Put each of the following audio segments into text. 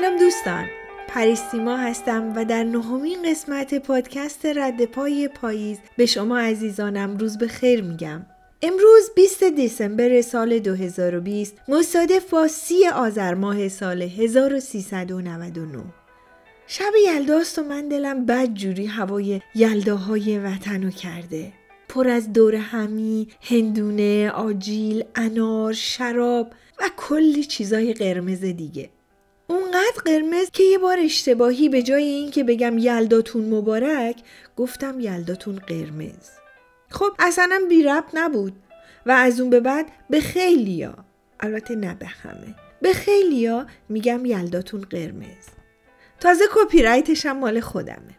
سلام دوستان. پریستیما هستم و در نهمین قسمت پادکست رد پای پاییز به شما عزیزانم روز به خیر میگم. امروز 20 دسامبر سال 2020 مصادف با سی آذر ماه سال 1399 شب یلداست و من دلم بد جوری هوای یلداهای وطنو کرده. پر از دور همی، هندونه، آجیل، انار، شراب و کلی چیزای قرمز دیگه. اونقدر قرمز که یه بار اشتباهی به جای اینکه بگم یلداتون مبارک گفتم یلداتون قرمز. خب اصلا بی رب نبود و از اون به بعد به خیلیا البته نه به همه به خیلیا میگم یلداتون قرمز. تازه کپی رایتش هم مال خودمه.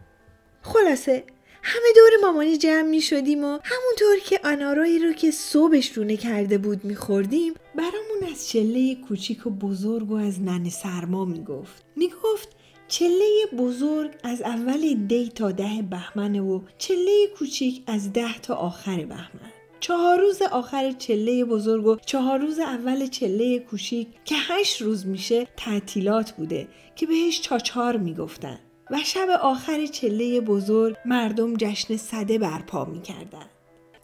خلاصه همه دور مامانی جمع می شدیم و همونطور که آنارایی رو که صبحش رونه کرده بود می خوردیم برامون از چله کوچیک و بزرگ و از نن سرما می گفت. می گفت چله بزرگ از اول دی تا ده بهمنه و چله کوچیک از ده تا آخر بهمن. چهار روز آخر چله بزرگ و چهار روز اول چله کوچیک که هشت روز میشه تعطیلات بوده که بهش چاچار می‌گفتن. و شب آخر چله بزرگ مردم جشن صده برپا می‌کردن.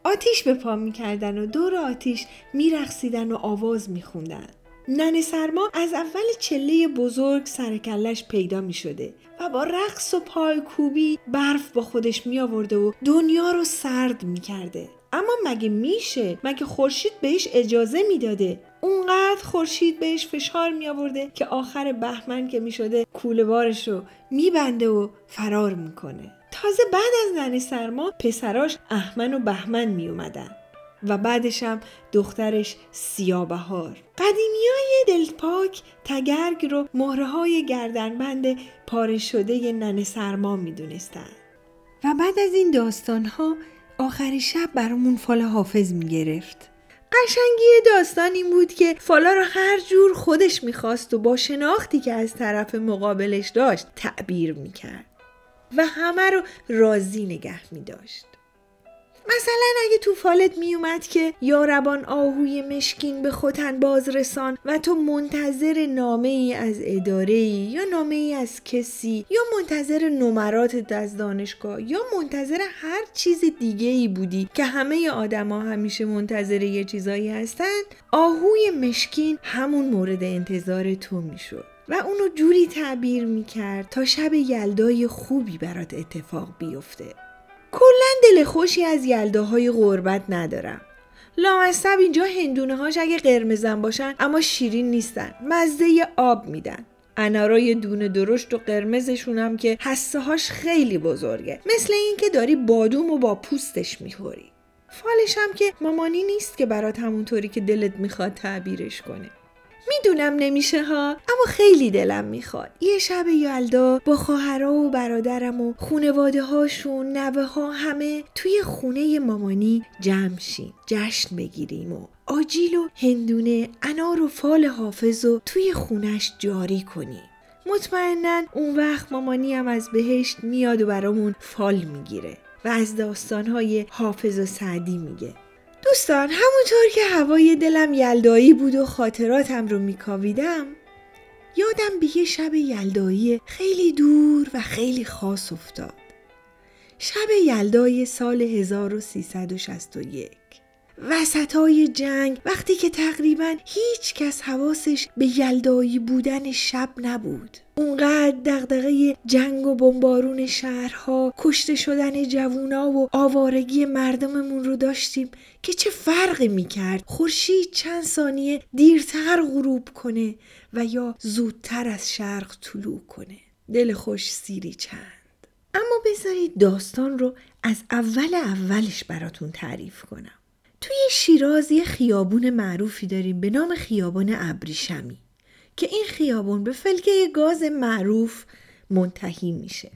آتیش به پا می‌کردن و دور آتیش میرقصیدن و آواز میخوندن. نن سرما از اول چله بزرگ سرکلش پیدا می شده و با رقص و پای کوبی برف با خودش می آورده و دنیا رو سرد می کرده. اما مگه میشه مگه خورشید بهش اجازه می‌داده اونقدر خورشید بهش فشار می آورده که آخر بهمن که می شده کوله بارش رو میبنده و فرار می‌کنه تازه بعد از نن سرما پسراش احمن و بهمن می اومدن و بعدش هم دخترش سیابهار قدیمی های دلپاک تگرگ رو مهره های گردنبند پاره شده نن سرما می دونستن. و بعد از این داستان ها آخر شب برامون فال حافظ می گرفت. قشنگی داستان این بود که فالا رو هر جور خودش می‌خواست و با شناختی که از طرف مقابلش داشت تعبیر می‌کرد و همه رو راضی نگه میداشت. مثلا اگه تو فالت میومد که یاربان آهوی مشکین به خوتن بازرسان و تو منتظر نامه ای از اداره ای یا نامه ای از کسی یا منتظر نمرات از دانشگاه یا منتظر هر چیز دیگه ای بودی که همه آدما همیشه منتظر یه چیزایی هستن آهوی مشکین همون مورد انتظار تو می‌شد و اونو جوری تعبیر می‌کرد تا شب یلدای خوبی برات اتفاق بیفته. کلا دل خوشی از یلداهای غربت ندارم. لامصب اینجا هندونه هاش اگه قرمزن باشن اما شیرین نیستن. مزه آب میدن. انارای دونه درشت و قرمزشون هم که حسه هاش خیلی بزرگه. مثل اینکه داری بادوم و با پوستش می‌خوری. فالش هم که مامانی نیست که برات همونطوری که دلت می‌خواد تعبیرش کنه. می‌دونم نمیشه ها اما خیلی دلم می‌خواد. یه شب یلدا با خواهرها و برادرم و خونواده هاشون نوه ها همه توی خونه مامانی جمع شیم جشن بگیریم و آجیل و هندونه انار و فال حافظ و توی خونش جاری کنیم. مطمئنا اون وقت مامانی هم از بهشت میاد و برامون فال می‌گیره و از داستانهای حافظ و سعدی میگه. دوستان همونطور که هوای دلم یلدایی بود و خاطراتم رو میکاویدم یادم به یه شب یلدایی خیلی دور و خیلی خاص افتاد. شب یلدای سال 1361 وسطای جنگ وقتی که تقریبا هیچ کس حواسش به یلدایی بودن شب نبود. اونقدر دغدغه جنگ و بمبارون شهرها کشته شدن جوونا و آوارگی مردممون رو داشتیم که چه فرقی می‌کرد؟ خورشید چند ثانیه دیرتر غروب کنه و یا زودتر از شرق طلوع کنه. دل خوش سیری چند. اما بذارید داستان رو از اول اولش براتون تعریف کنم. توی شیراز یه خیابون معروفی داریم به نام خیابان ابریشمی که این خیابون به فلکه گاز معروف منتهی میشه.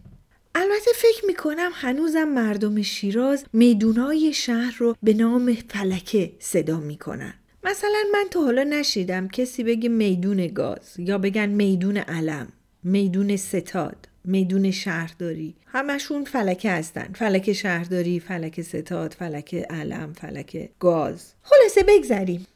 البته فکر می‌کنم هنوزم مردم شیراز میدونای شهر رو به نام فلکه صدا می‌کنن. مثلا من تا حالا نشیدم کسی بگه میدون گاز یا بگن میدون علم میدون ستاد. میدون شهرداری همشون فلکه هستن فلک شهرداری فلک ستاد فلک علم فلک گاز خلاصه بگذریم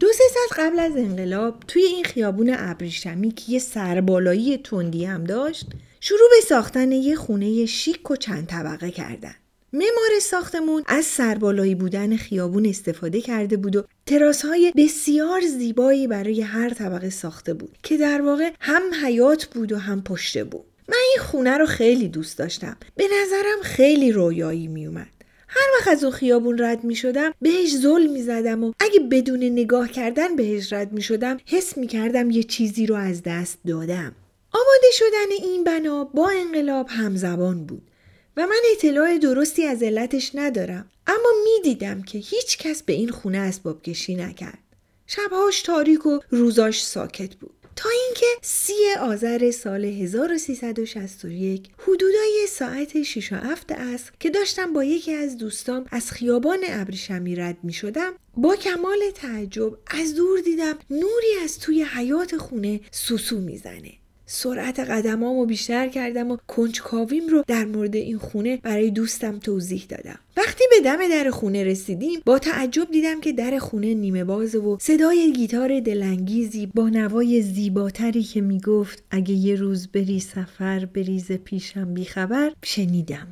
دو سه ساعت قبل از انقلاب توی این خیابون ابریشمی که یه سربالایی تندی هم داشت شروع به ساختن یه خونه شیک و چند طبقه کردن. معمار ساختمون از سربالایی بودن خیابون استفاده کرده بود و تراس های بسیار زیبایی برای هر طبقه ساخته بود که در واقع هم حیات بود و هم پشته بود. من این خونه رو خیلی دوست داشتم. به نظرم خیلی رویایی میومد. هر وقت از اون خیابون رد می شدم بهش ظلم می زدم و اگه بدون نگاه کردن بهش رد می شدم حس می کردم یه چیزی رو از دست دادم. آماده شدن این بنا با انقلاب همزبان بود و من اطلاع درستی از علتش ندارم اما می‌دیدم که هیچ کس به این خونه اسباب کشی نکرد. شبهاش تاریک و روزاش ساکت بود. تا اینکه سی آذر سال 1361 حدودای ساعت 6 و 7 عصر که داشتم با یکی از دوستام از خیابان ابریشمی رد می شدم با کمال تعجب از دور دیدم نوری از توی حیات خونه سوسو می‌زنه. سرعت قدمامو بیشتر کردم و کنجکاویم رو در مورد این خونه برای دوستم توضیح دادم. وقتی به دم در خونه رسیدیم با تعجب دیدم که در خونه نیمه بازه و صدای گیتار دلانگیزی با نوای زیباتری که می‌گفت اگه یه روز بری سفر بریز پیشم بیخبر شنیدم.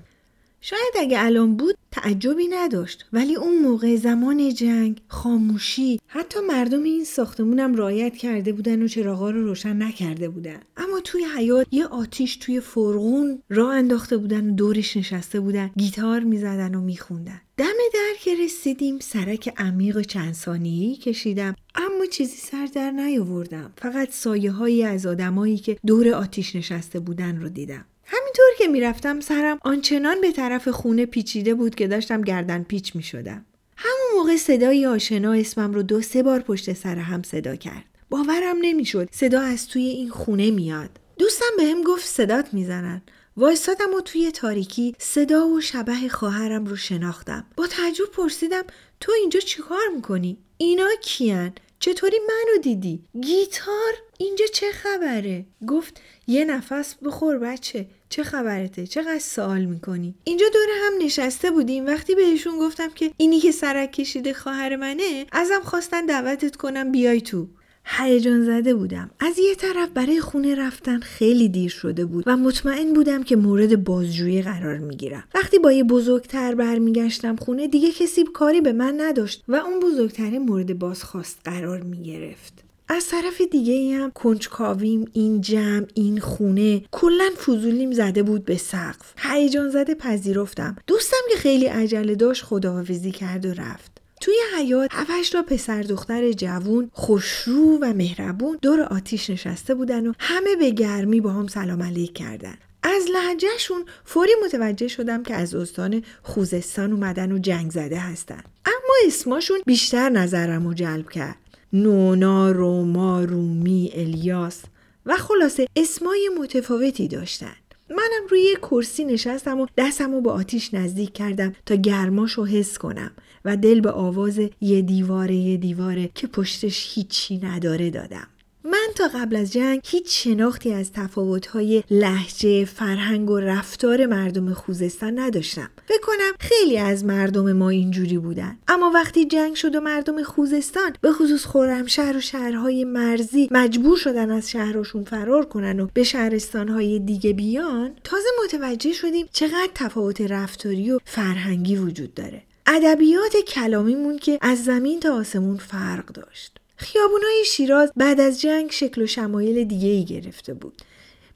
شاید اگه الان بود تعجبی نداشت ولی اون موقع زمان جنگ خاموشی حتی مردم این ساختمونم رایت کرده بودن و چراغا رو روشن نکرده بودن. اما توی حیات یه آتیش توی فرغون راه انداخته بودن و دورش نشسته بودن. گیتار می‌زدن و میخوندن. دم در که رسیدیم سرک عمیق چند ثانیه‌ای کشیدم. اما چیزی سر در نیاوردم. فقط سایه هایی از آدمایی که دور آتیش نشسته بودن رو دیدم. همینطور که می‌رفتم سرم آنچنان به طرف خونه پیچیده بود که داشتم گردن پیچ می شدم. همون موقع صدای آشنا اسمم رو دو سه بار پشت سر هم صدا کرد. باورم نمی‌شد صدا از توی این خونه میاد. دوستم بهم گفت صدات می‌زنن. وایستادم و توی تاریکی صدا و شبه خواهرم رو شناختم. با تعجب پرسیدم تو اینجا چیکار می‌کنی؟ اینا کیان؟ چطوری منو دیدی؟ گیتار؟ اینجا چه خبره؟ گفت یه نفس بخور بچه چه خبرته؟ چقدر سوال می‌کنی؟ اینجا دور هم نشسته بودیم. وقتی بهشون گفتم که اینی که سرک کشیده خواهر منه ازم خواستن دعوتت کنم بیای تو. هیجان زده بودم. از یه طرف برای خونه رفتن خیلی دیر شده بود و مطمئن بودم که مورد بازجویی قرار می‌گیرم. وقتی با یه بزرگتر برمیگشتم خونه دیگه کسی کاری به من نداشت و اون بزرگتره مورد بازخواست قرار می‌گرفت. از طرف دیگه ای هم کنجکاویم این جمع این خونه. کلا فضولیم زده بود به سقف. هیجان زده پذیرفتم. دوستم که خیلی عجله داشت خداحافظی کرد و رفت. توی حیات هفش را پسر دختر جوون خوشرو و مهربون دور آتیش نشسته بودن و همه به گرمی با هم سلام علیک کردن. از لحجهشون فوری متوجه شدم که از استان خوزستان اومدن و جنگ زده هستن. اما اسماشون بیشتر نظرم رو جلب کرد. نونا، روما، رومی، الیاس و خلاصه اسمای متفاوتی داشتن. منم روی کرسی نشستم و دستم رو به آتیش نزدیک کردم تا گرماش رو حس کنم و دل به آواز یه دیواره یه دیواره که پشتش هیچی نداره دادم. من تا قبل از جنگ هیچ شناختی از تفاوت‌های لحجه، فرهنگ و رفتار مردم خوزستان نداشتم. فکر کنم خیلی از مردم ما اینجوری بودن. اما وقتی جنگ شد و مردم خوزستان به خصوص خرمشهر و شهرهای مرزی مجبور شدن از شهرشون فرار کنن و به شهرستانهای دیگه بیان، تازه متوجه شدیم چقدر تفاوت رفتاری و فرهنگی وجود داره. ادبیات کلامیمون که از زمین تا آسمون فرق داشت. خیابونای شیراز بعد از جنگ شکل و شمایل دیگه ای گرفته بود.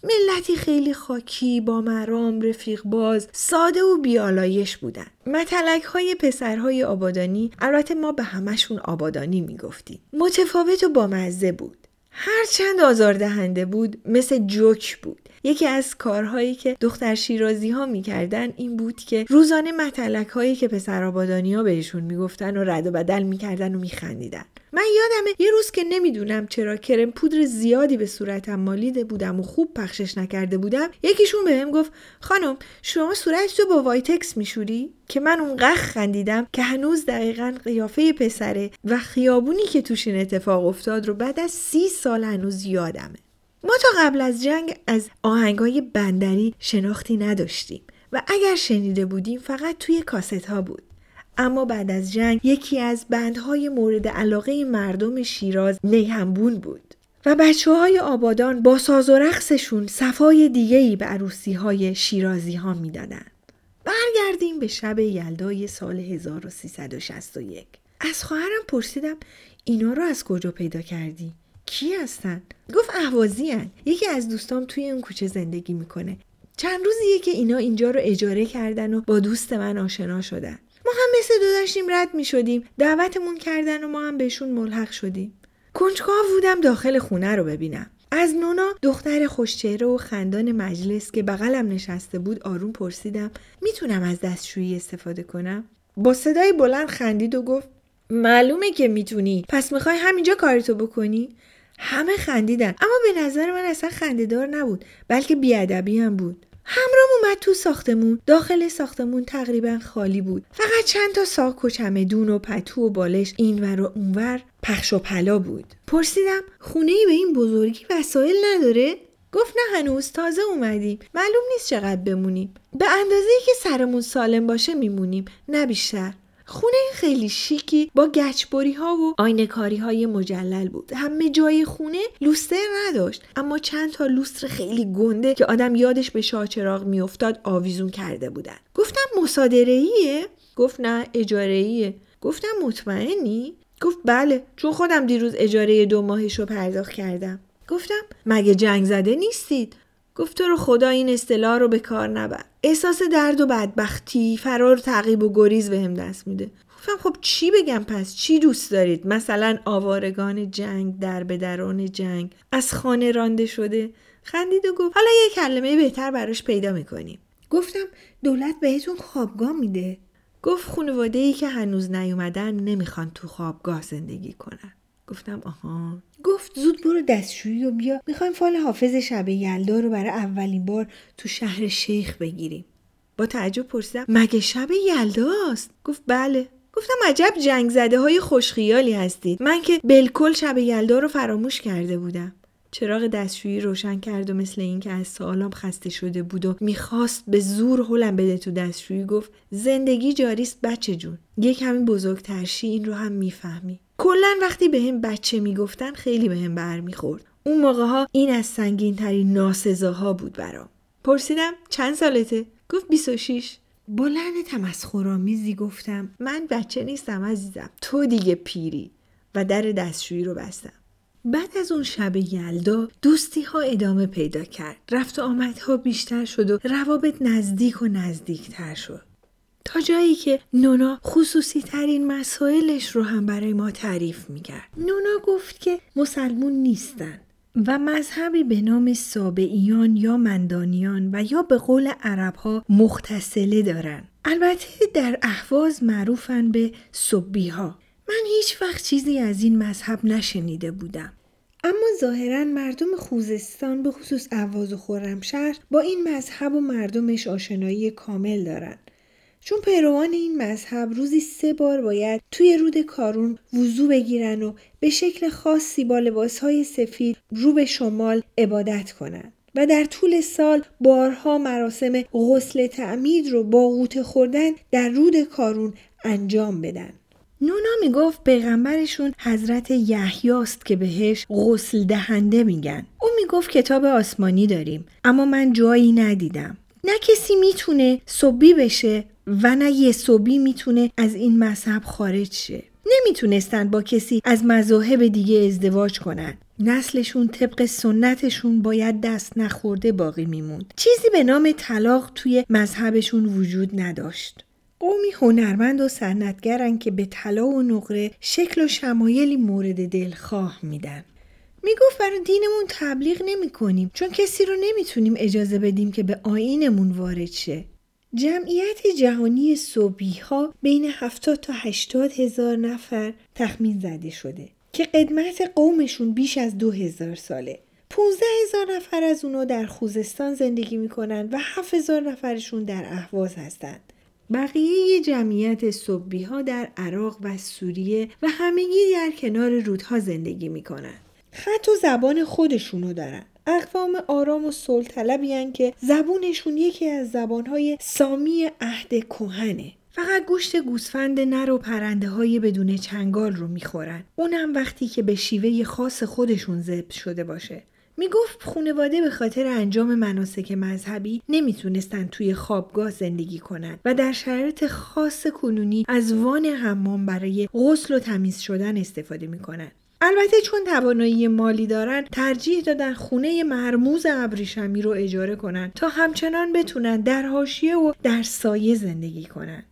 ملتی خیلی خاکی با مرام رفیق باز ساده و بیالایش بودن. متلک های پسرهای آبادانی البته ما به همشون آبادانی می‌گفتیم. متفاوت و بامزه بود. هرچند آزاردهنده بود مثل جوک بود. یکی از کارهایی که دختر شیرازی ها می‌کردن این بود که روزانه متلک هایی که پسر ها بهشون می‌گفتن و رد و بدل می‌کردن و میخندیدن. من یادمه یه روز که نمی‌دونم چرا کرم پودر زیادی به صورتم مالیده بودم و خوب پخشش نکرده بودم یکیشون بهم گفت خانم شما صورتتو با وایتکس میشوری؟ که من اون قدر خندیدم که هنوز دقیقا قیافه پسره و خیابونی که توش این اتفاق افتاد رو بعد از سی سال هنوز یادمه ما تا قبل از جنگ از آهنگای بندری شناختی نداشتیم و اگر شنیده بودیم فقط توی کاست ها بود اما بعد از جنگ یکی از بندهای مورد علاقه مردم شیراز نیهمبون بود و بچه های آبادان با ساز و رقصشون صفای دیگهی به عروسی های شیرازی ها می‌دادند. برگردیم به شب یلدای سال 1361 از خواهرم پرسیدم اینا رو از کجا پیدا کردی؟ کی هستن؟ گفت اهوازی هن. یکی از دوستام توی اون کوچه زندگی می‌کنه چند روزیه که اینا اینجا رو اجاره کردن و با دوست من آشنا شدن ما هم مثل دو داشتیم رد می شدیم دعوتمون کردن و ما هم بهشون ملحق شدیم کنجکاو بودم داخل خونه رو ببینم از نونا دختر خوشچهره و خندان مجلس که بغلم نشسته بود آروم پرسیدم می‌تونم از دستشویی استفاده کنم؟ با صدای بلند خندید و گفت معلومه که می‌تونی. پس می‌خوای همینجا کارتو بکنی؟ همه خندیدن. اما به نظر من اصلا خندهدار نبود بلکه بیادبی هم بود. همرام اومد تو ساختمون. داخل ساختمون تقریبا خالی بود. فقط چند تا ساک و چمدون و پتو و بالش اینور و اونور پخش و پلا بود. پرسیدم خونه ای به این بزرگی وسایل نداره؟ گفت نه هنوز تازه اومدیم معلوم نیست چقدر بمونیم. به اندازه که سرمون سالم باشه میمونیم نه بیشتر. خونه خیلی شیکی با گچبری ها و آینکاری های مجلل بود. همه جای خونه لوستر نداشت اما چند تا لوستر خیلی گنده که آدم یادش به شاچراغ میافتاد آویزون کرده بودن. گفتم مصادره ایه گفت نه اجاره ایه گفتم مطمئنی؟ گفت بله چون خودم دیروز اجاره دو ماهش رو پرداخت کردم. گفتم مگه جنگ زده نیستید؟ گفت تو رو خدا این اصطلاح رو به کار نبر. احساس درد و بدبختی فرار تعقیب و گریز بهم دست میده. گفتم خب چی بگم پس؟ چی دوست دارید؟ مثلا آوارگان جنگ در به درون جنگ. از خانه رانده شده. خندید و گفت حالا یه کلمه بهتر براش پیدا می‌کنیم. گفتم دولت بهتون خوابگاه میده. گفت خانواده ای که هنوز نیومدن نمی‌خوان تو خوابگاه زندگی کنن. گفتم آها. گفت زود برو دستشویی و بیا. می‌خوایم فال حافظ شب یلدا رو برای اولین بار تو شهر شیخ بگیریم. با تعجب پرسیدم مگه شب یلداست گفت بله. گفتم عجب جنگ زده های خوشخیالی هستید. من که بالکل شب یلدا رو فراموش کرده بودم. چراغ دستشویی روشن کرد و مثل اینکه از سالام خسته شده بود و می‌خواست به زور هلم بده تو دستشویی گفت زندگی جاریست بچه جون. یه کمی بزرگترشی این رو هم می‌فهمی. کلا وقتی به هم بچه می‌گفتن خیلی به هم برمیخورد. اون موقع ها این از سنگین ترین ناسزاها بود برام. پرسیدم چند سالته؟ گفت 26 بلند تمسخرآمیزی گفتم من بچه نیستم عزیزم تو دیگه پیری. و در دستشویی رو بستم. بعد از اون شب یلدا دوستی ها ادامه پیدا کرد. رفت و آمدها بیشتر شد و روابط نزدیک و نزدیکتر شد. تا جایی که نونا خصوصی ترین مسائلش رو هم برای ما تعریف می‌کرد. نونا گفت که مسلمون نیستن و مذهبی به نام سابعیان یا مندانیان و یا به قول عرب ها مختصله دارن. البته در احواز معروفن به صبی ها. من هیچ وقت چیزی از این مذهب نشنیده بودم. اما ظاهرا مردم خوزستان به خصوص اواز و خرمشهر با این مذهب و مردمش آشنایی کامل دارند. چون پیروان این مذهب روزی سه بار باید توی رود کارون وضوع بگیرن و به شکل خاصی با لباسهای سفید رو به شمال عبادت کنند. و در طول سال بارها مراسم غسل تعمید رو با غوطه خوردن در رود کارون انجام بدن. نونا می‌گفت پیغمبرشون حضرت یحیاست که بهش غسل دهنده میگن. او می‌گفت کتاب آسمانی داریم اما من جایی ندیدم. نه کسی می‌تونه صبی بشه و نه یه صبی می‌تونه از این مذهب خارج شه. نمی‌تونستن با کسی از مذاهب دیگه ازدواج کنن. نسلشون طبق سنتشون باید دست نخورده باقی میموند. چیزی به نام طلاق توی مذهبشون وجود نداشت. قومی هنرمند و سنتگرن که به طلا و نقره شکل و شمایلی مورد دلخواه میدن. می‌گفت برای دینمون تبلیغ نمی کنیم چون کسی رو نمی‌تونیم اجازه بدیم که به آینمون وارد شه. جمعیت جهانی صبحی ها بین 70 تا 80 هزار نفر تخمین زده شده که قدمت قومشون بیش از دو هزار ساله 15 هزار نفر از اونو در خوزستان زندگی می‌کنن و 7 هزار نفرشون در اهواز هستند. بقیه جمعیت صبحی ها در عراق و سوریه و همگی در کنار رودها زندگی می‌کنن. خط و زبان خودشونو دارن. اقوام آرام و صلح طلبی که زبونشون یکی از زبانهای سامی عهد کهنه فقط گوشت گوسفند نر و پرنده های بدون چنگال رو می‌خورن. اونم وقتی که به شیوه خاص خودشون ذبح شده باشه. می‌گفت خونواده به خاطر انجام مناسک مذهبی نمی‌تونستن توی خوابگاه زندگی کنن و در شرایط خاص کنونی از وان حمام برای غسل و تمیز شدن استفاده می‌کنن. البته چون توانایی مالی دارن ترجیح دادن خونه مرموز ابریشمی رو اجاره کنن تا همچنان بتونن در حاشیه و در سایه زندگی کنن.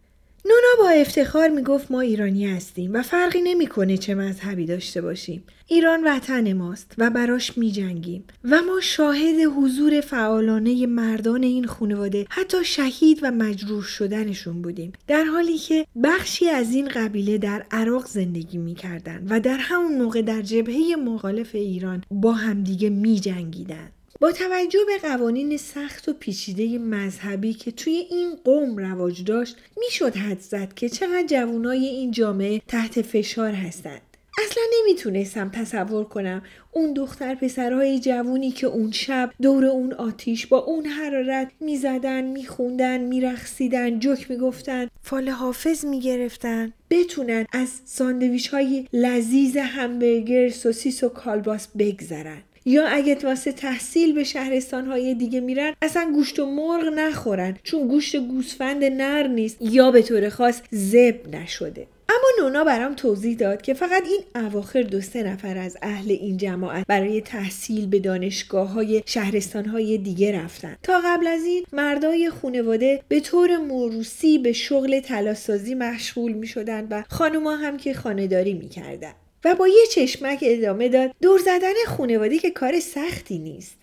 نونا با افتخار می‌گفت ما ایرانی هستیم و فرقی نمی‌کنه چه مذهبی داشته باشیم. ایران وطن ماست و براش میجنگیم و ما شاهد حضور فعالانه مردان این خانواده حتی شهید و مجروح شدنشون بودیم در حالی که بخشی از این قبیله در عراق زندگی می‌کردن و در همون موقع در جبهه مخالف ایران با همدیگه میجنگیدن با توجه به قوانین سخت و پیچیده مذهبی که توی این قوم رواج داشت می‌شد حد زد که چقدر جوانای این جامعه تحت فشار هستند. اصلا نمی‌تونستم تصور کنم اون دختر پسرهای جوونی که اون شب دور اون آتیش با اون حرارت می‌زدن میخوندن میرخصیدن جوک می‌گفتن فال حافظ می‌گرفتن. بتونن از ساندویچ های لذیذ همبرگر سوسیس و کالباس بگذرن. یا اگه واسه تحصیل به شهرستان های دیگه میرن اصلا گوشت و مرغ نخورن چون گوشت گوسفند نر نیست یا به طور خاص زب نشده اما نونا برام توضیح داد که فقط این اواخر دو سه نفر از اهل این جماعت برای تحصیل به دانشگاه های شهرستان های دیگه رفتن تا قبل از این مردای خونواده به طور موروسی به شغل تلاسازی مشغول می شدن و خانوما هم که خانهداری می کردن. و با یه چشمک ادامه داد دور زدن خونواده که کار سختی نیست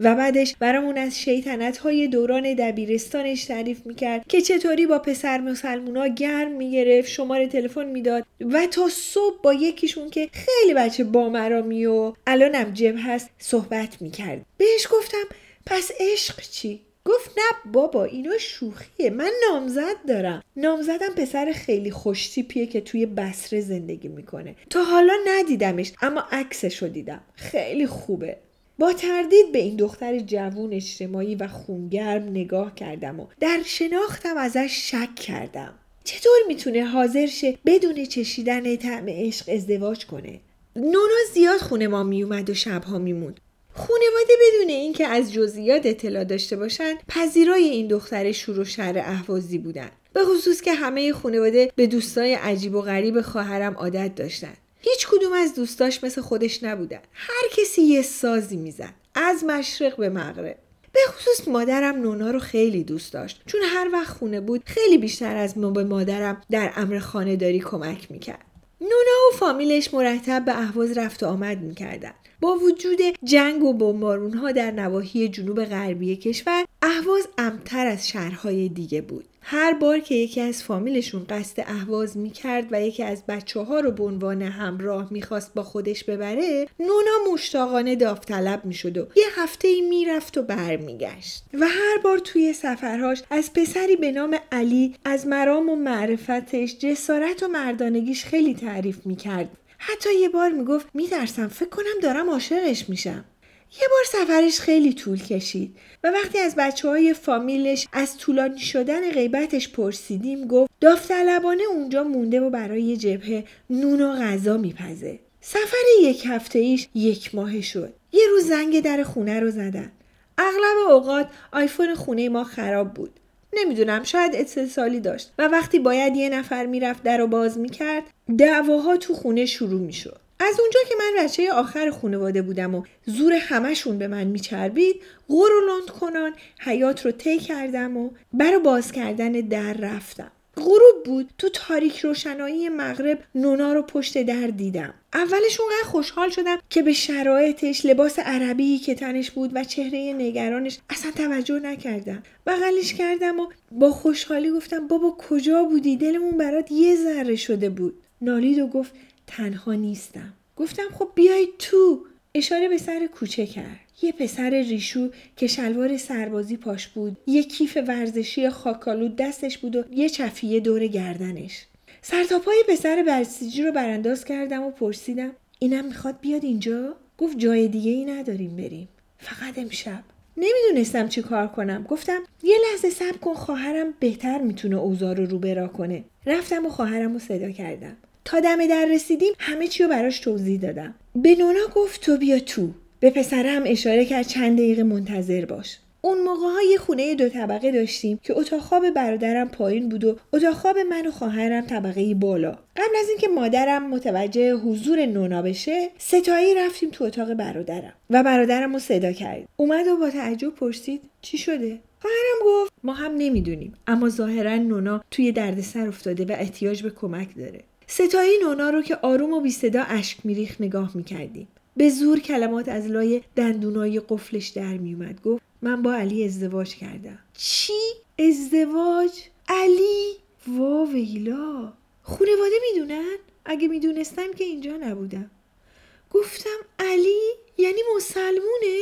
و بعدش برامون از شیطنت های دوران دبیرستانش تعریف می‌کرد که چطوری با پسر مسلمونا گرم می‌گرفت شماره تلفن می‌داد و تا صبح با یکیشون که خیلی بچه بامرامی و الانم جب هست صحبت می‌کرد بهش گفتم پس عشق چی؟ گفت نه بابا اینا شوخیه. من نامزد دارم. نامزدم پسر خیلی خوشتیپیه که توی بسره زندگی می‌کنه. تا حالا ندیدمش اما عکسش رو دیدم. خیلی خوبه. با تردید به این دختر جوون اجتماعی و خونگرم نگاه کردم و در شناختم ازش شک کردم. چطور می‌تونه حاضر شه بدون چشیدن طعم عشق ازدواج کنه؟ نونا زیاد خونه ما میومد و شبها میموند. خونواده بدون اینکه از جزئیات اطلاع داشته باشند پذیرای این دختر شور و شر اهوازی بودن. به خصوص که همه خونواده به دوستای عجیب و غریب خواهرم عادت داشتن. هیچ کدوم از دوستاش مثل خودش نبودن. هر کسی یه سازی می‌زد. از مشرق به مغرب. به خصوص مادرم نونا رو خیلی دوست داشت. چون هر وقت خونه بود خیلی بیشتر از ما به مادرم در امر خانهداری کمک می‌کرد. نونا و فامیلش مرتب به اهواز رفت و آمد می‌کردن. با وجود جنگ و بمبارون ها در نواحی جنوب غربی کشور اهواز امتر از شهرهای دیگه بود. هر بار که یکی از فامیلشون قصد اهواز می‌کرد و یکی از بچه ها رو به عنوان همراه می‌خواست با خودش ببره نونا مشتاقانه داوطلب می‌شد و یه هفته ای می‌رفت و برمیگشت. و هر بار توی سفرهاش از پسری به نام علی از مرام و معرفتش جسارت و مردانگیش خیلی تعریف می‌کرد. حتی یه بار می‌گفت میترسم فکر کنم دارم عاشقش میشم. یه بار سفرش خیلی طول کشید و وقتی از بچه های فامیلش از طولانی شدن غیبتش پرسیدیم گفت داوطلبانه اونجا مونده و برای جبهه نون و غذا میپزه. سفر یک هفته ایش یک ماه شد. یه روز زنگ در خونه رو زدن. اغلب اوقات آیفون خونه ما خراب بود. نمی‌دونم شاید اتصالی داشت و وقتی باید یه نفر می‌رفت در رو باز می‌کرد دعواها تو خونه شروع می‌شد. از اونجا که من بچه آخر خانواده بودم و زور همشون به من میچربید غور و کنان حیات رو طی کردم و برا باز کردن در رفتم. غروب بود. تو تاریک روشنایی مغرب نونا رو پشت در دیدم. اولش اونقدر خوشحال شدم که به شرایطش لباس عربی که تنش بود و چهره نگرانش اصلا توجه نکردم. بغلش کردم و با خوشحالی گفتم بابا کجا بودی؟ دلمون برات یه ذره شده بود. نالید و گفت تنها نیستم. گفتم خب بیای تو. اشاره به سر کوچه کرد. یه پسر ریشو که شلوار سربازی پاش بود. یه کیف ورزشی خاکالود دستش بود و یه چفیه دور گردنش. سرتاپای پسر بسیجی رو برانداز کردم و پرسیدم اینم می‌خواد بیاد اینجا؟ گفت جای دیگه ای نداریم بریم. فقط امشب. نمی‌دونستم چی کار کنم. گفتم یه لحظه صبر کن خواهرم بهتر می‌تونه اوضاع رو رو برا کنه. رفتم و خواهرم رو صدا کردم. تا دم در رسیدیم همه چی رو براش توضیح دادم. به نونا گفت تو بیا تو. به پسرم اشاره کرد چند دقیقه منتظر باش. اون موقع های خونه دو طبقه داشتیم که اتاق خواب برادرم پایین بود و اتاق خواب من و خواهرم طبقه بالا. قبل از اینکه مادرم متوجه حضور نونا بشه ستایی رفتیم تو اتاق برادرم و برادرم رو صدا کرد اومد و با تعجب پرسید چی شده؟ خواهرم گفت ما هم نمی‌دونیم اما ظاهرا نونا توی دردسر افتاده و احتیاج به کمک داره. ستایی نونا رو که آروم و بی صدا اشک میریخ نگاه می‌کردیم. به زور کلمات از لای دندونای قفلش در میومد گفت من با علی ازدواج کردم چی؟ ازدواج؟ علی؟ وا ویلا خونواده می‌دونن؟ اگه می‌دونستم که اینجا نبودم گفتم علی یعنی مسلمونه؟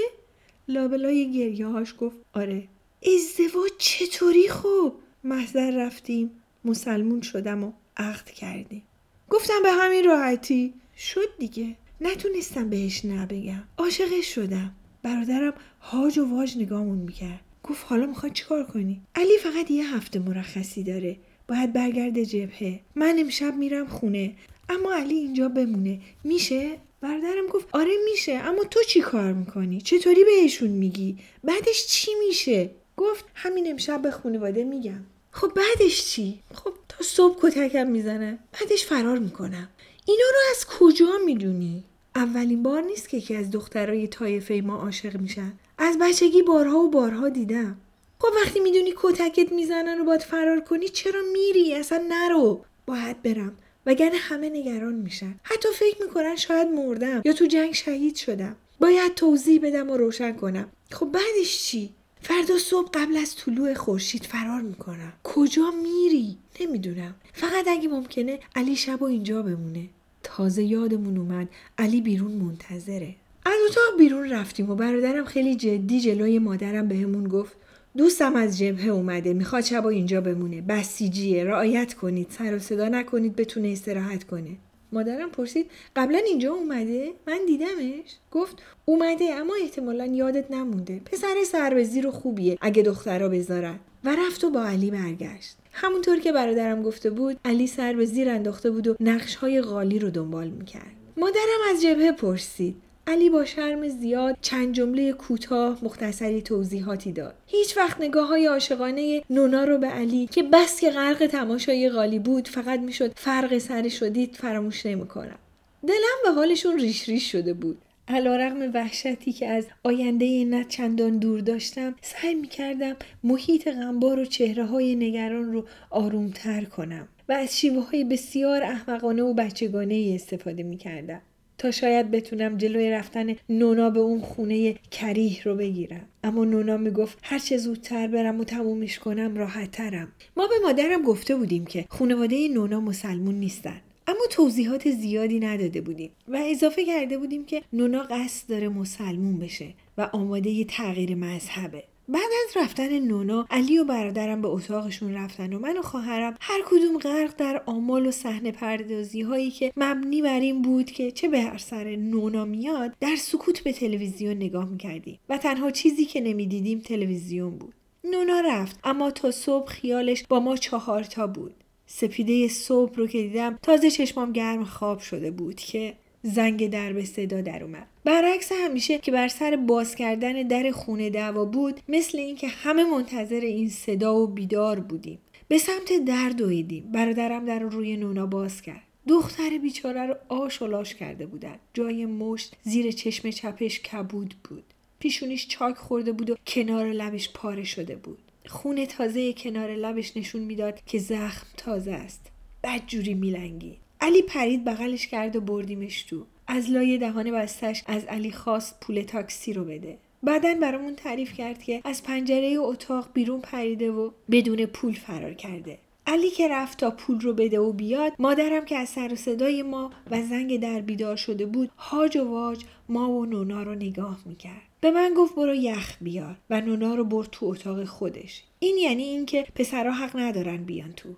لابلای گریه هاش گفت آره ازدواج چطوری خب؟ محضر رفتیم مسلمون شدم و عقد کردیم گفتم به همین راحتی شد دیگه نتونستم بهش نبگم عاشقش شدم. برادرم هاج و واج نگامون می‌کرد. گفت حالا می‌خوای چیکار کنی؟ علی فقط یه هفته مرخصی داره. باید برگرده جبهه. من امشب میرم خونه. اما علی اینجا بمونه. میشه؟ برادرم گفت آره میشه. اما تو چی کار می‌کنی؟ چطوری بهشون میگی؟ بعدش چی میشه؟ گفت همین امشب به خانواده میگم. خب بعدش چی؟ خب تا صبح کتکم می‌زنه. بعدش فرار می‌کنم. اینا رو از کجا می‌دونی؟ اولین بار نیست که یکی از دخترای طایفه ما عاشق میشن. از بچگی بارها و بارها دیدم. خب وقتی می‌دونی کتکت می‌زنن و باید فرار کنی چرا میری؟ اصلا نرو. باید برم. وگرنه همه نگران میشن. حتی فکر می‌کنن شاید مردم یا تو جنگ شهید شدم. باید توضیح بدم و روشن کنم. خب بعدش چی؟ فردا صبح قبل از طلوع خورشید فرار می‌کنم. کجا میری؟ نمی‌دونم. فقط اگه ممکنه علی شب و اینجا بمونه. تازه یادمون اومد علی بیرون منتظره. از اتاق بیرون رفتیم و برادرم خیلی جدی جلوی مادرم بهمون گفت دوستم از جبهه اومده می‌خواد شبا اینجا بمونه. بسیجیه رعایت کنید سر و صدا نکنید بتونه استراحت کنه. مادرم پرسید قبلا اینجا اومده؟ من دیدمش. گفت اومده اما احتمالا یادت نمونده. پسر سربزیر و خوبیه اگه دخترها بذارن. و رفت و با علی برگشت. همونطور که برادرم گفته بود علی سر به زیر انداخته بود و نقش های غالی رو دنبال می‌کرد. مادرم از جبهه پرسید. علی با شرم زیاد چند جمله کوتاه مختصری توضیحاتی داد. هیچ وقت نگاه های عاشقانه نونا رو به علی که بس که غرق تماشای غالی بود فقط می‌شد فرق سر شدید فراموش نمی‌کنم. دلم به حالشون ریش ریش شده بود. علا وحشتی که از آینده نه چندان دور داشتم سعی می کردم محیط غمبار و چهره های نگران رو آرومتر کنم و از شیوه های بسیار احمقانه و بچگانه استفاده می کردم. تا شاید بتونم جلوی رفتن نونا به اون خونه کریه رو بگیرم اما نونا می‌گفت هر چه زودتر برم و تمومش کنم راحت ترم ما به مادرم گفته بودیم که خانواده نونا مسلمون نیستن اما توضیحات زیادی نداده بودیم و اضافه کرده بودیم که نونا قصد داره مسلمون بشه و آماده یه تغییر مذهبه. بعد از رفتن نونا علی و برادرم به اتاقشون رفتن و من و خواهرم هر کدوم غرق در آمال و صحنه پردازی هایی که مبنی بر این بود که چه به هر سر نونا میاد در سکوت به تلویزیون نگاه می‌کردیم و تنها چیزی که نمی‌دیدیم تلویزیون بود. نونا رفت اما تا صبح خیالش با ما چهار تا بود. سپیده صبح رو که دیدم تازه چشمام گرم خواب شده بود که زنگ در به صدا در اومد. برعکس همیشه که بر سر باز کردن در خونه دعوا بود مثل اینکه همه منتظر این صدا و بیدار بودیم. به سمت در دویدیم. برادرم در روی نونا باز کرد. دختر بیچاره رو آش و لاش کرده بودن. جای مشت زیر چشم چپش کبود بود. پیشونیش چاک خورده بود و کنار لبش پاره شده بود. خون تازه کنار لبش نشون می‌داد که زخم تازه است. بدجوری میلنگی علی پرید بغلش کرد و بردیمش تو. از لای دهان بستش از علی خواست پول تاکسی رو بده. بعدا برامون تعریف کرد که از پنجره اتاق بیرون پریده و بدون پول فرار کرده. علی که رفت تا پول رو بده و بیاد مادرم که از سر و صدای ما و زنگ در بیدار شده بود هاج و واج ما و نونا رو نگاه می‌کرد. به من گفت برو یخ بیار و نونا رو برد تو اتاق خودش. این یعنی اینکه پسرها حق ندارن بیان تو.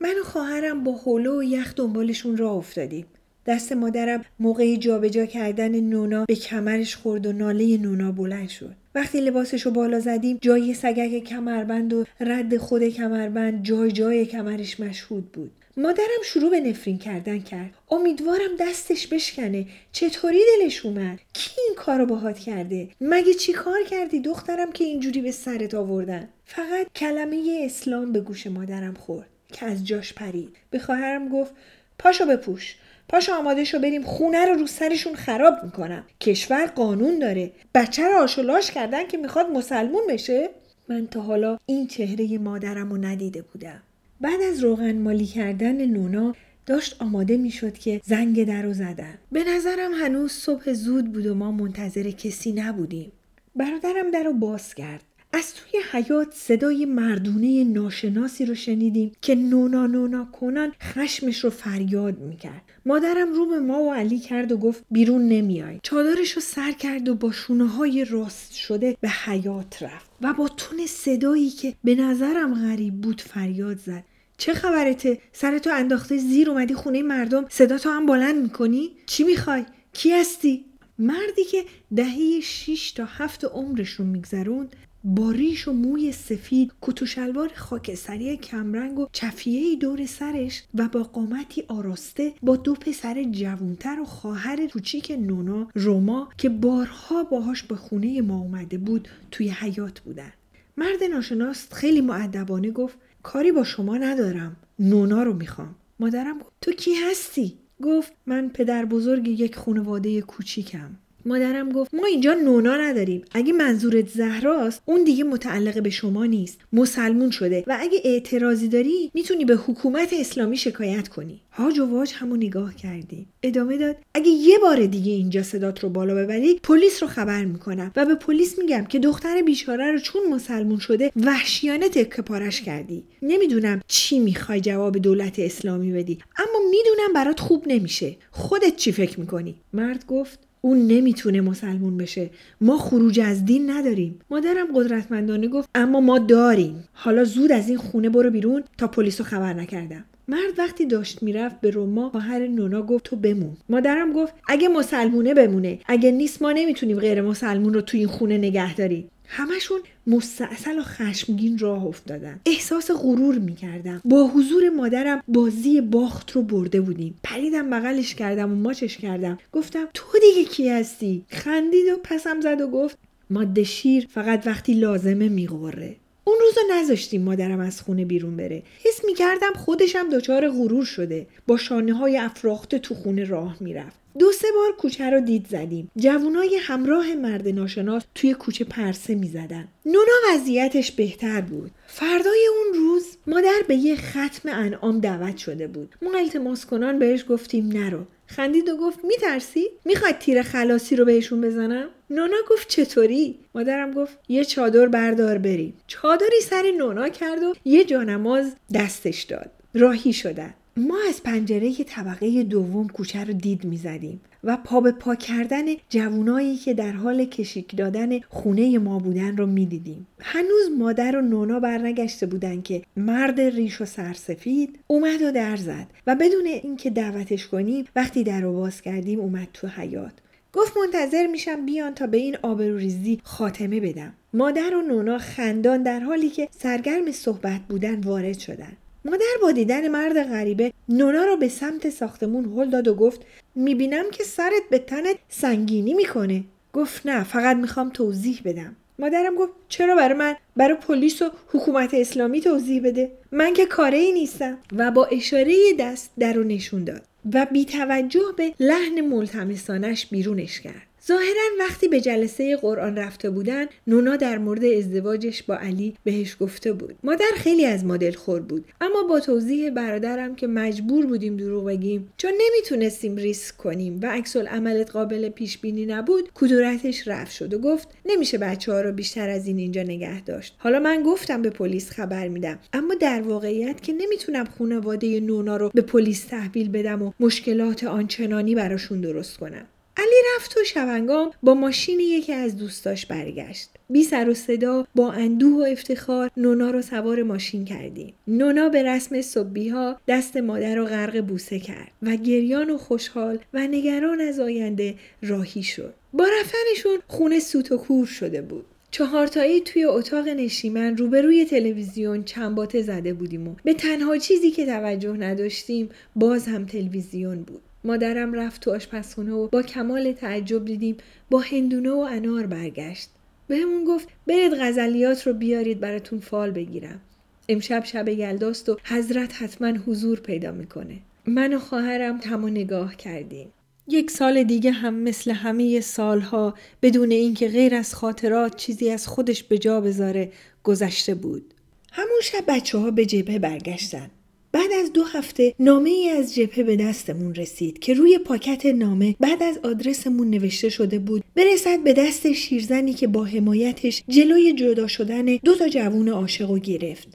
من و خواهرم با حوله و یخ دنبالشون را افتادیم. دست مادرم موقع جابجا کردن نونا به کمرش خورد و ناله نونا بلند شد. وقتی لباسش رو بالا زدیم جای سگک کمربند و رد خود کمربند جای جای کمرش مشهود بود. مادرم شروع به نفرین کردن کرد. امیدوارم دستش بشکنه. چطوری دلش اومد؟ کی این کارو باهات کرده؟ مگه چی کار کردی دخترم که اینجوری به سرت آوردن؟ فقط کلمه اسلام به گوش مادرم خورد که از جاش پرید. به خواهرم گفت پاشو بپوش. پاشو آماده شو بریم خونه رو رو سرشون خراب می‌کنم. کشور قانون داره. بچه رو آشولاش کردن که می‌خواد مسلمون بشه؟ من تا حالا این چهره مادرم رو ندیده بودم. بعد از روغن مالی کردن نونا داشت آماده می‌شد که زنگ در رو زدن. به نظرم هنوز صبح زود بود و ما منتظر کسی نبودیم. برادرم در رو باز کرد. از توی حیات صدای مردونه ناشناسی رو شنیدیم که نونا نونا کنان خشمش رو فریاد می‌کرد. مادرم رو به ما و علی کرد و گفت بیرون نمیای. چادرش رو سر کرد و با شونه های راست شده به حیات رفت و با تون صدایی که به نظرم غریب بود فریاد زد. چه خبرته؟ سرتو انداخته زیر اومدی خونه مردم. صدا تو هم بلند می‌کنی؟ چی می‌خوای؟ کی هستی؟ مردی که دهه 6 تا هفت عمرش رو میگذروند با ریش و موی سفید شلوار خاکستری کمرنگ و چفیه دور سرش و با قامتی آراسته با دو پسر جوونتر و خواهر کوچیک نونا روما که بارها باهاش به خونه ما اومده بود توی حیات بودن. مرد ناشناس خیلی معدبانه گفت کاری با شما ندارم نونا رو می‌خوام. مادرم گفت تو کی هستی؟ گفت من پدر بزرگ یک خانواده کوچیکم. مادرم گفت ما اینجا نونا نداریم. اگه منظورت زهراست اون دیگه متعلق به شما نیست. مسلمون شده. و اگه اعتراضی داری می‌تونی به حکومت اسلامی شکایت کنی. هاج و واج همو نگاه کردیم. ادامه داد اگه یه بار دیگه اینجا صدات رو بالا ببری پلیس رو خبر می‌کنم. و به پلیس میگم که دختر بیچاره رو چون مسلمون شده وحشیانه تکه پارش کردی. نمی‌دونم چی می‌خوای جواب دولت اسلامی بدی. اما می‌دونم برات خوب نمیشه. خودت چی فکر می‌کنی؟ مرد گفت اون نمی‌تونه مسلمون بشه. ما خروج از دین نداریم. مادرم قدرتمندانه گفت اما ما داریم. حالا زود از این خونه برو بیرون تا پلیس خبر نکردم. مرد وقتی داشت می‌رفت به روما خواهر نونا گفت تو بمون. مادرم گفت اگه مسلمونه بمونه. اگه نیست ما نمی‌تونیم غیر مسلمون رو تو این خونه نگه داریم. همشون مستاصل و خشمگین راه افتادن. احساس غرور می‌کردم. با حضور مادرم بازی باخت رو برده بودیم. پریدم بغلش کردم و ماچش کردم. گفتم تو دیگه کی هستی؟ خندید و پسم زد و گفت ماده شیر فقط وقتی لازمه میغوره. اون روزو نذاشتیم مادرم از خونه بیرون بره. حس می‌کردم خودشم دچار غرور شده. با شانه های افراخته تو خونه راه می‌رفت. دو سه بار کوچه رو دید زدیم. جوونای همراه مرد ناشناس توی کوچه پرسه می‌زدن. نونا وضعیتش بهتر بود. فردای اون مادر به یه ختم انعام دعوت شده بود. ما التماس کنان بهش گفتیم نرو. خندید و گفت میترسی؟ می‌خواد تیر خلاصی رو بهشون بزنم؟ نونا گفت چطوری؟ مادرم گفت یه چادر بردار بریم. چادری سر نونا کرد و یه جانماز دستش داد. راهی شدن. ما از پنجره طبقه دوم کوچه رو دید می‌زدیم. و پا به پا کردن جوونایی که در حال کشیک دادن خونه ما بودن رو می‌دیدیم. هنوز مادر و نونا برنگشته بودن که مرد ریش و سرسفید اومد و در زد و بدون اینکه دعوتش کنیم وقتی در رو باز کردیم اومد تو حیات گفت منتظر میشم بیان تا به این آبروریزی خاتمه بدم. مادر و نونا خندان در حالی که سرگرم صحبت بودن وارد شدن. مادر با دیدن مرد غریبه نونا رو به سمت ساختمون هل داد و گفت می‌بینم که سرت به تنت سنگینی می‌کنه. گفت نه فقط می‌خوام توضیح بدم. مادرم گفت چرا برای من؟ برای پلیس و حکومت اسلامی توضیح بده. من که کاره ای نیستم. و با اشاره دست در رو نشون داد. و بی توجه به لحن ملتمسانش بیرونش کرد. ظاهرا وقتی به جلسه قرآن رفته بودن نونا در مورد ازدواجش با علی بهش گفته بود. مادر خیلی از مدل خور بود. اما با توضیح برادرم که مجبور بودیم دروغ بگیم چون نمی‌تونستیم ریسک کنیم و عکس عملت قابل پیش بینی نبود کدورتش رفت شد و گفت نمیشه بچه ها رو بیشتر از این اینجا نگه داشت. حالا من گفتم به پلیس خبر میدم. اما در واقعیت که نمی‌تونم خانواده نونا رو به پلیس تحویل بدم و مشکلات آنچنانی براشون درست کنم. علی رفت و شبنگام با ماشین یکی از دوستاش برگشت. بی سر و صدا با اندوه و افتخار نونا رو سوار ماشین کردیم. نونا به رسم صبحی ها دست مادر رو غرق بوسه کرد و گریان و خوشحال و نگران از آینده راهی شد. با رفتنشون خونه سوت و کور شده بود. چهارتایی توی اتاق نشیمن روبروی تلویزیون چنباته زده بودیم و به تنها چیزی که توجه نداشتیم باز هم تلویزیون بود. مادرم رفت تو آشپزخونه و با کمال تعجب دیدیم با هندونه و انار برگشت. بهمون گفت برید غزلیات رو بیارید براتون فال بگیرم. امشب شب یلداست و حضرت حتما حضور پیدا می‌کنه. من و خواهرم تمام نگاه کردیم. یک سال دیگه هم مثل همه سالها بدون اینکه غیر از خاطرات چیزی از خودش به جا بذاره گذشته بود. همون شب بچه ها به جبهه برگشتن. بعد از دو هفته نامه ای از جبهه به دستمون رسید که روی پاکت نامه بعد از آدرسمون نوشته شده بود برسد به دست شیرزنی که با حمایتش جلوی جدا شدن دو تا جوون عاشق و گرفت.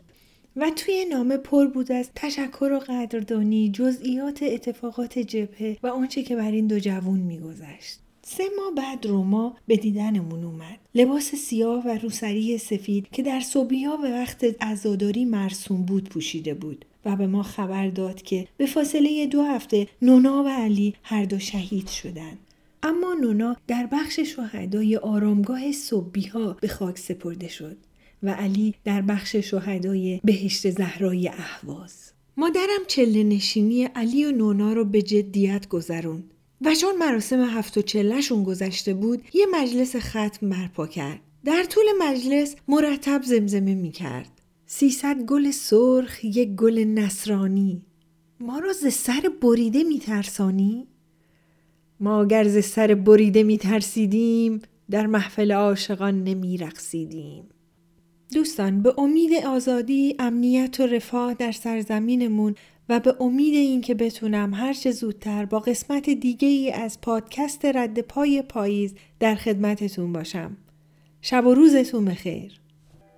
و توی نامه پر بود از تشکر و قدردانی جزئیات اتفاقات جبهه و آنچه که بر این دو جوون میگذشت سه ماه بعد روما به دیدنمون اومد. لباس سیاه و روسری سفید که در صبحیا به وقت عزاداری مرسوم بود پوشیده بود و به ما خبر داد که به فاصله دو هفته نونا و علی هر دو شهید شدند. اما نونا در بخش شهدای آرامگاه صبحیها به خاک سپرده شد. و علی در بخش شهدای بهشت زهرای اهواز مادرم چله نشینی علی و نونا رو به جدیت گذرون و چون مراسم هفت و چلهشون گذشته بود یه مجلس ختم برپا کرد در طول مجلس مرتب زمزمه می کرد سیصد گل سرخ یک گل نصرانی ما را ز سر بریده می ترسانی؟ ما اگر ز سر بریده می ترسیدیم در محفل عاشقان نمی رقصیدیم. دوستان به امید آزادی، امنیت و رفاه در سرزمینمون و به امید اینکه بتونم هر چه زودتر با قسمت دیگه ای از پادکست رد پای پاییز در خدمتتون باشم. شب و روزتون بخیر.